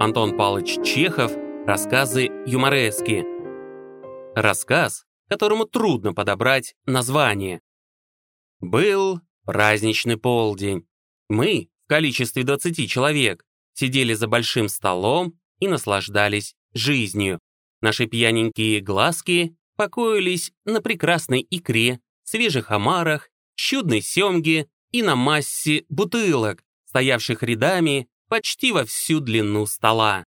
Антон Павлович Чехов, рассказы юморески. Рассказ, которому трудно подобрать название. Был праздничный полдень. Мы, в количестве 20 человек, сидели за большим столом и наслаждались жизнью. Наши пьяненькие глазки покоились на прекрасной икре, свежих омарах, чудной семге и на массе бутылок, стоявших рядами почти во всю длину стола.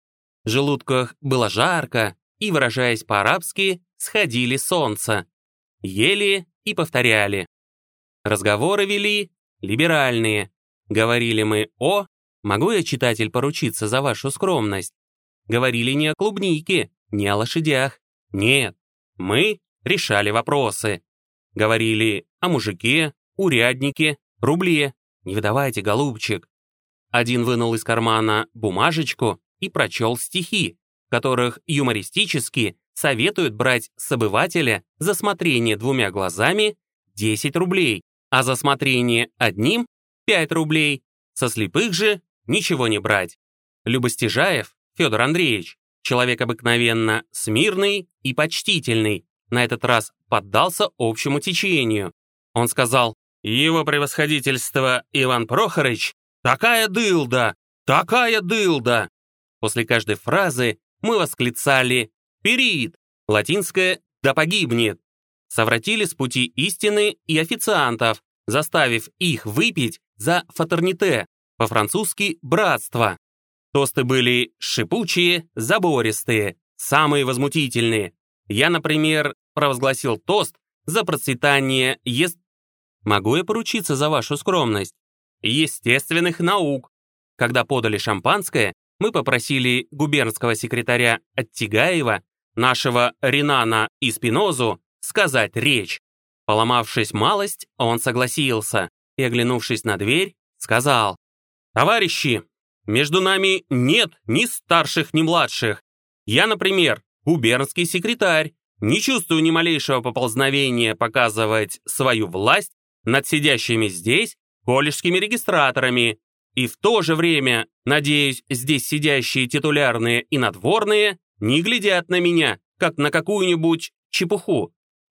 В желудках было жарко, и, выражаясь по-арабски, сходили солнце. Ели и повторяли. Разговоры вели либеральные. Говорили мы о «Могу я, читатель, поручиться за вашу скромность?» Говорили не о клубнике, не о лошадях. Нет, мы решали вопросы. Говорили о мужике, уряднике, рубле. Не выдавайте, голубчик. Один вынул из кармана бумажечку и прочел стихи, которых юмористически советуют брать с обывателя за смотрение двумя глазами 10 рублей, а за смотрение одним 5 рублей, со слепых же ничего не брать. Любостяжаев Федор Андреевич, человек обыкновенно смирный и почтительный, на этот раз поддался общему течению. Он сказал, «Его превосходительство Иван Прохорович «Такая дылда! Такая дылда!» После каждой фразы мы восклицали «Перид!» латинское «Да погибнет!» Совратили с пути истины и официантов, заставив их выпить за фатерните, по-французски «братство». Тосты были шипучие, забористые, самые возмутительные. Я, например, провозгласил тост за процветание ест... Могу я поручиться за вашу скромность? Естественных наук. Когда подали шампанское, мы попросили губернского секретаря Оттигаева, нашего Ринана и Спинозу, сказать речь. Поломавшись малость, он согласился и, оглянувшись на дверь, сказал, «Товарищи, между нами нет ни старших, ни младших. Я, например, губернский секретарь, не чувствую ни малейшего поползновения показывать свою власть над сидящими здесь колледжскими регистраторами, и в то же время, надеюсь, здесь сидящие титулярные и надворные не глядят на меня, как на какую-нибудь чепуху.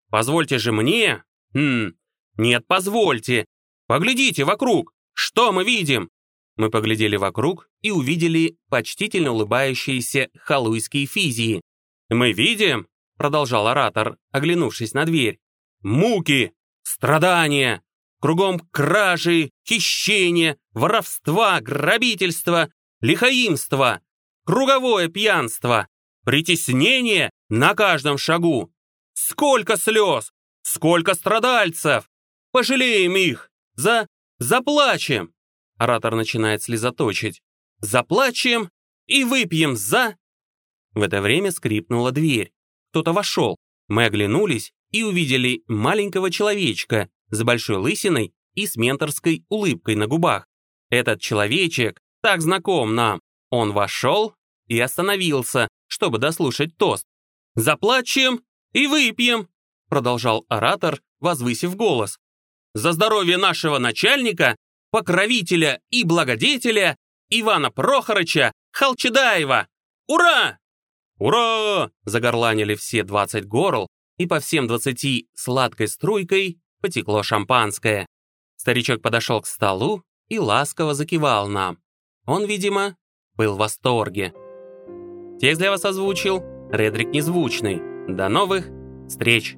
Позвольте же мне... Хм, нет, позвольте. Поглядите вокруг. Что мы видим? Мы поглядели вокруг и увидели почтительно улыбающиеся халуйские физии. «Мы видим», — продолжал оратор, оглянувшись на дверь, «муки, страдания, Кругом кражи, хищения, воровства, грабительства, лихаимства, круговое пьянство, притеснение на каждом шагу. Сколько слез, сколько страдальцев! Пожалеем их, за... заплачем!» Оратор начинает слезоточить. «Заплачем и выпьем за...» В это время скрипнула дверь. Кто-то вошел. Мы оглянулись и увидели маленького человечка, с большой лысиной и с менторской улыбкой на губах. Этот человечек так знаком нам. Он вошел и остановился, чтобы дослушать тост. «Заплачем и выпьем», продолжал оратор, возвысив голос. «За здоровье нашего начальника, покровителя и благодетеля Ивана Прохорыча Халчедаева! Ура!» «Ура!» – загорланили все двадцать горл, и по всем двадцати сладкой струйкой потекло шампанское. Старичок подошел к столу и ласково закивал нам. Он, видимо, был в восторге. Текст для вас озвучил Редрик Незвучный. До новых встреч!